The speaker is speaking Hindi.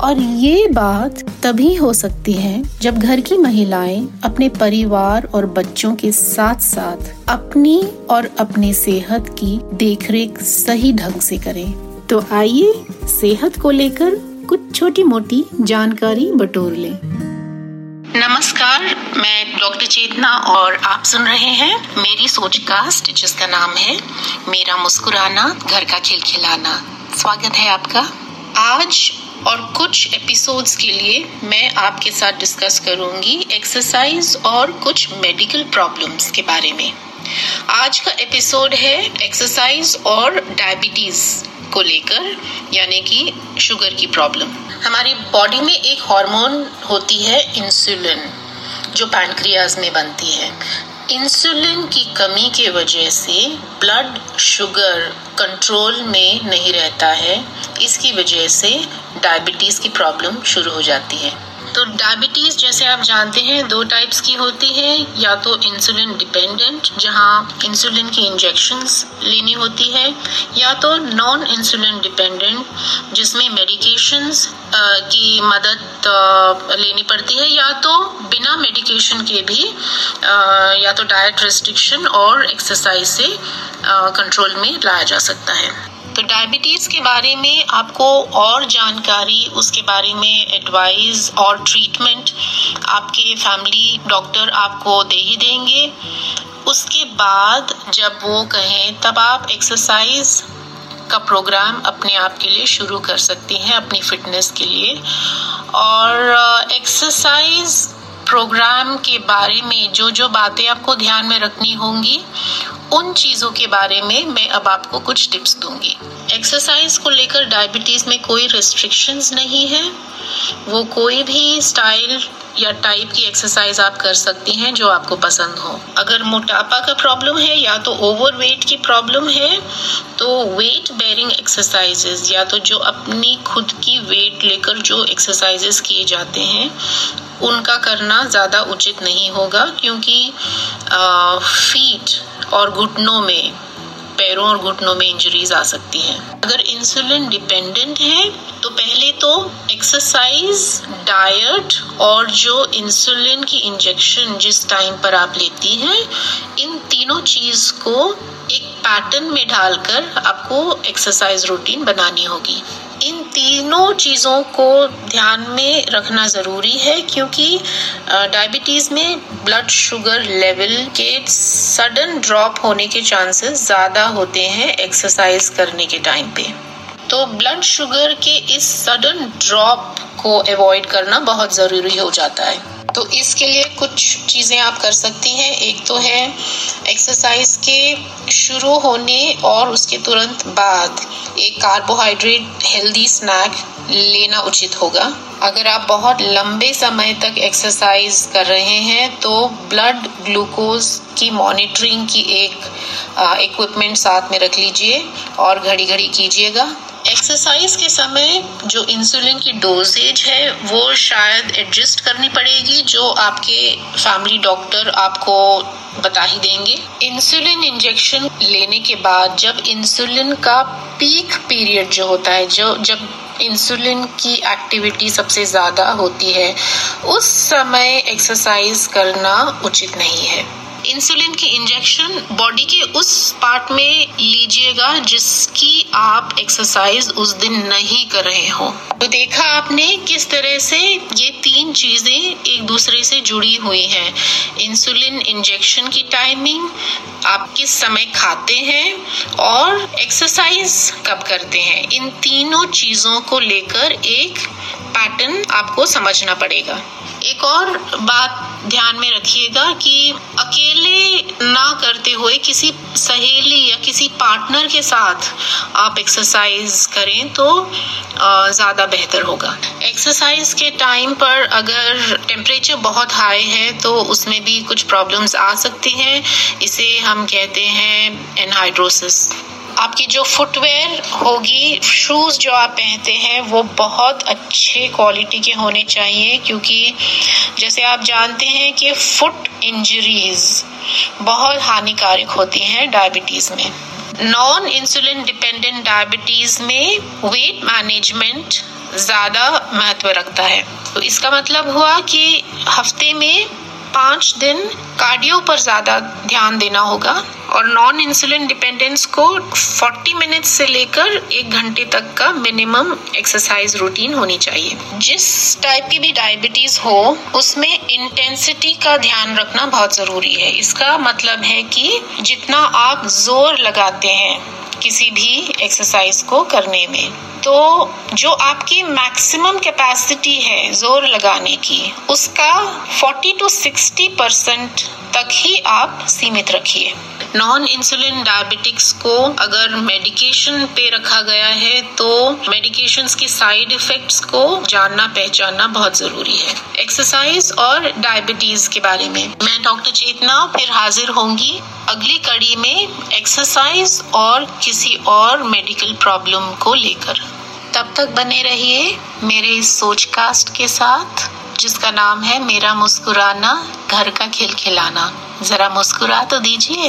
और ये बात तभी हो सकती है जब घर की महिलाएँ अपने परिवार और बच्चों के साथ साथ अपनी और अपनी सेहत की देखरेख सही ढंग से करें। तो आइए सेहत को लेकर कुछ छोटी मोटी जानकारी बटोर लें। नमस्कार, मैं डॉक्टर चेतना और आप सुन रहे हैं मेरी सोच कास्ट जिसका नाम है मेरा मुस्कुराना, घर का खिलखिलाना। स्वागत है आपका। आज और कुछ एपिसोड्स के लिए मैं आपके साथ डिस्कस करूँगी एक्सरसाइज और कुछ मेडिकल प्रॉब्लम्स के बारे में। आज का एपिसोड है एक्सरसाइज और डायबिटीज़ को लेकर, यानी कि शुगर की प्रॉब्लम हमारी बॉडी में एक हार्मोन होती है इंसुलिन जो पैनक्रियाज में बनती है। इंसुलिन की कमी के वजह से ब्लड शुगर कंट्रोल में नहीं रहता है। इसकी वजह से डायबिटीज़ की प्रॉब्लम शुरू हो जाती है। तो डायबिटीज़ जैसे आप जानते हैं, दो टाइप्स की होती है। या तो इंसुलिन डिपेंडेंट जहाँ इंसुलिन की इंजेक्शंस लेनी होती है, या तो नॉन इंसुलिन डिपेंडेंट जिसमें मेडिकेशंस की मदद लेनी पड़ती है। या तो बिना मेडिकेशन के भी या तो डाइट रेस्ट्रिक्शन और एक्सरसाइज से कंट्रोल में लाया जा सकता है। तो डायबिटीज़ के बारे में आपको और जानकारी, उसके बारे में एडवाइस और ट्रीटमेंट आपके फैमिली डॉक्टर आपको दे ही देंगे। उसके बाद जब वो कहें, तब आप एक्सरसाइज का प्रोग्राम अपने आप के लिए शुरू कर सकती हैं, अपनी फिटनेस के लिए। और एक्सरसाइज प्रोग्राम के बारे में जो जो बातें आपको ध्यान में रखनी होंगी उन चीज़ों के बारे में मैं अब आपको कुछ टिप्स दूँगी। एक्सरसाइज को लेकर डायबिटीज़ में कोई रिस्ट्रिक्शंस नहीं है। वो कोई भी स्टाइल या टाइप की एक्सरसाइज आप कर सकती हैं जो आपको पसंद हो। अगर मोटापा का प्रॉब्लम है या तो ओवर वेट की प्रॉब्लम है तो वेट बेरिंग एक्सरसाइजेस या तो जो अपनी खुद की वेट लेकर जो एक्सरसाइजेस किए जाते हैं, उनका करना ज़्यादा उचित नहीं होगा क्योंकि फीट और घुटनों में, पैरों और घुटनों में इंजरीज आ सकती हैं। अगर इंसुलिन डिपेंडेंट है तो पहले तो एक्सरसाइज डाइट और जो इंसुलिन की इंजेक्शन जिस टाइम पर आप लेती हैं, इन तीनों चीज़ को एक पैटर्न में डालकर आपको एक्सरसाइज रूटीन बनानी होगी। तीनों चीज़ों को ध्यान में रखना ज़रूरी है क्योंकि डायबिटीज़ में ब्लड शुगर लेवल के सडन ड्रॉप होने के चांसेस ज़्यादा होते हैं एक्सरसाइज करने के टाइम पे। तो ब्लड शुगर के इस सडन ड्रॉप को अवॉइड करना बहुत ज़रूरी हो जाता है। तो इसके लिए कुछ चीज़ें आप कर सकती हैं। एक तो है एक्सरसाइज के शुरू होने और उसके तुरंत बाद एक कार्बोहाइड्रेट हेल्दी स्नैक लेना उचित होगा। अगर आप बहुत लंबे समय तक एक्सरसाइज कर रहे हैं तो ब्लड ग्लूकोज की मॉनिटरिंग की एक इक्विपमेंट साथ में रख लीजिए और घड़ी घड़ी कीजिएगा। एक्सरसाइज के समय जो इंसुलिन की डोजेज है, वो शायद एडजस्ट करनी पड़ेगी, जो आपके फैमिली डॉक्टर आपको बता ही देंगे। इंसुलिन इंजेक्शन लेने के बाद जब इंसुलिन का पीक पीरियड जो होता है, जो जब इंसुलिन की एक्टिविटी सबसे ज़्यादा होती है, उस समय एक्सरसाइज करना उचित नहीं है। इंसुलिन के इंजेक्शन बॉडी के उस पार्ट में लीजिएगा जिसकी आप एक्सरसाइज उस दिन नहीं कर रहे हो। तो देखा आपने किस तरह से ये तीन चीज़ें एक दूसरे से जुड़ी हुई हैं। इंसुलिन इंजेक्शन की टाइमिंग आप किस समय खाते हैं और एक्सरसाइज कब करते हैं। इन तीनों चीज़ों को लेकर एक पैटर्न आपको समझना पड़ेगा। एक और बात ध्यान में रखिएगा कि अकेले ना करते हुए किसी सहेली या किसी पार्टनर के साथ आप एक्सरसाइज करें तो ज़्यादा बेहतर होगा। एक्सरसाइज के टाइम पर अगर टेम्परेचर बहुत हाई है तो उसमें भी कुछ प्रॉब्लम्स आ सकती हैं। इसे हम कहते हैं एनहाइड्रोसिस आपकी जो फुटवेयर होगी शूज़ जो आप पहनते हैं, वो बहुत अच्छे क्वालिटी के होने चाहिए, क्योंकि जैसे आप जानते हैं कि फुट इंजरीज बहुत हानिकारक होती हैं डायबिटीज़ में। नॉन इंसुलिन डिपेंडेंट डायबिटीज़ में वेट मैनेजमेंट ज़्यादा महत्व रखता है। तो इसका मतलब हुआ कि हफ़्ते में पाँच दिन कार्डियो पर ज़्यादा ध्यान देना होगा। और नॉन इंसुलिन डिपेंडेंस को 40 मिनट्स से लेकर एक घंटे तक का मिनिमम एक्सरसाइज रूटीन होनी चाहिए। जिस टाइप की भी डायबिटीज़ हो, उसमें इंटेंसिटी का ध्यान रखना बहुत ज़रूरी है। इसका मतलब है कि जितना आप ज़ोर लगाते हैं किसी भी एक्सरसाइज को करने में तो जो आपकी मैक्सिमम कैपेसिटी है ज़ोर लगाने की, उसका 40 टू 60 परसेंट तक ही आप सीमित रखिए। नॉन इंसुलिन डायबिटिक्स को अगर मेडिकेशन पे रखा गया है तो मेडिकेशन के साइड इफेक्ट्स को जानना, पहचानना बहुत ज़रूरी है। एक्सरसाइज और डायबिटीज़ के बारे में। मैं डॉक्टर चेतना फिर हाजिर होंगी अगली कड़ी में एक्सरसाइज और किसी और मेडिकल प्रॉब्लम को लेकर। तब तक बने रहिए मेरे इस सोच कास्ट के साथ, जिसका नाम है मेरा मुस्कुराना, घर का खिलखिलाना। जरा मुस्कुरा तो दीजिए।